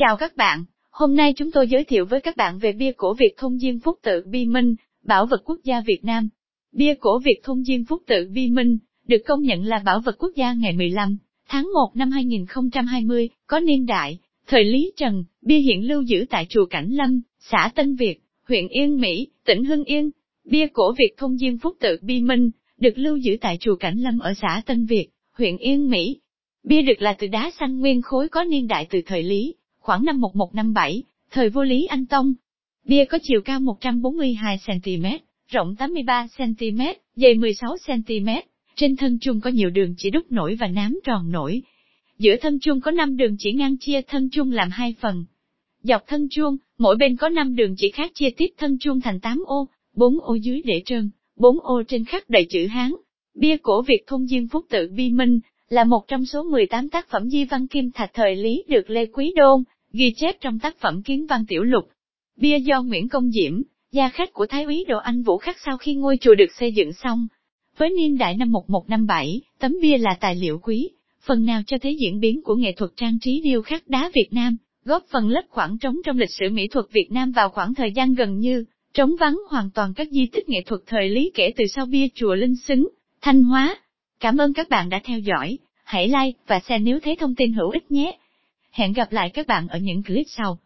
Chào các bạn, hôm nay chúng tôi giới thiệu với các bạn về bia cổ Việt Thông Diên Phúc Tự Bi Minh, bảo vật quốc gia Việt Nam. Bia cổ Việt Thông Diên Phúc Tự Bi Minh, được công nhận là bảo vật quốc gia ngày 15 tháng 1 năm 2020, có niên đại, thời Lý Trần, bia hiện lưu giữ tại chùa Cảnh Lâm, xã Tân Việt, huyện Yên Mỹ, tỉnh Hưng Yên. Bia cổ Việt Thông Diên Phúc Tự Bi Minh, được lưu giữ tại chùa Cảnh Lâm ở xã Tân Việt, huyện Yên Mỹ. Bia được là từ đá xanh nguyên khối có niên đại từ thời Lý, khoảng năm 1157, thời vua Lý Anh Tông. Bia có chiều cao 142cm, rộng 83cm, dày 16cm, trên thân chung có nhiều đường chỉ đúc nổi và nám tròn nổi. Giữa thân chung có 5 đường chỉ ngang chia thân chung làm hai phần. Dọc thân chuông, mỗi bên có 5 đường chỉ khác chia tiếp thân chuông thành 8 ô, 4 ô dưới để trơn, 4 ô trên khắc đầy chữ Hán. Bia cổ Việt Thông Diên Phúc Tự Bi Minh, là một trong số 18 tác phẩm di văn kim thạch thời Lý được Lê Quý Đôn, ghi chép trong tác phẩm Kiến văn tiểu lục. Bia do Nguyễn Công Diễm, gia khách của Thái úy Đỗ Anh Vũ khắc sau khi ngôi chùa được xây dựng xong. Với niên đại năm 1157, tấm bia là tài liệu quý, phần nào cho thấy diễn biến của nghệ thuật trang trí điêu khắc đá Việt Nam, góp phần lấp khoảng trống trong lịch sử mỹ thuật Việt Nam vào khoảng thời gian gần như, trống vắng hoàn toàn các di tích nghệ thuật thời Lý kể từ sau bia chùa Linh Xứng, Thanh Hóa. Cảm ơn các bạn đã theo dõi, hãy like và share nếu thấy thông tin hữu ích nhé. Hẹn gặp lại các bạn ở những clip sau.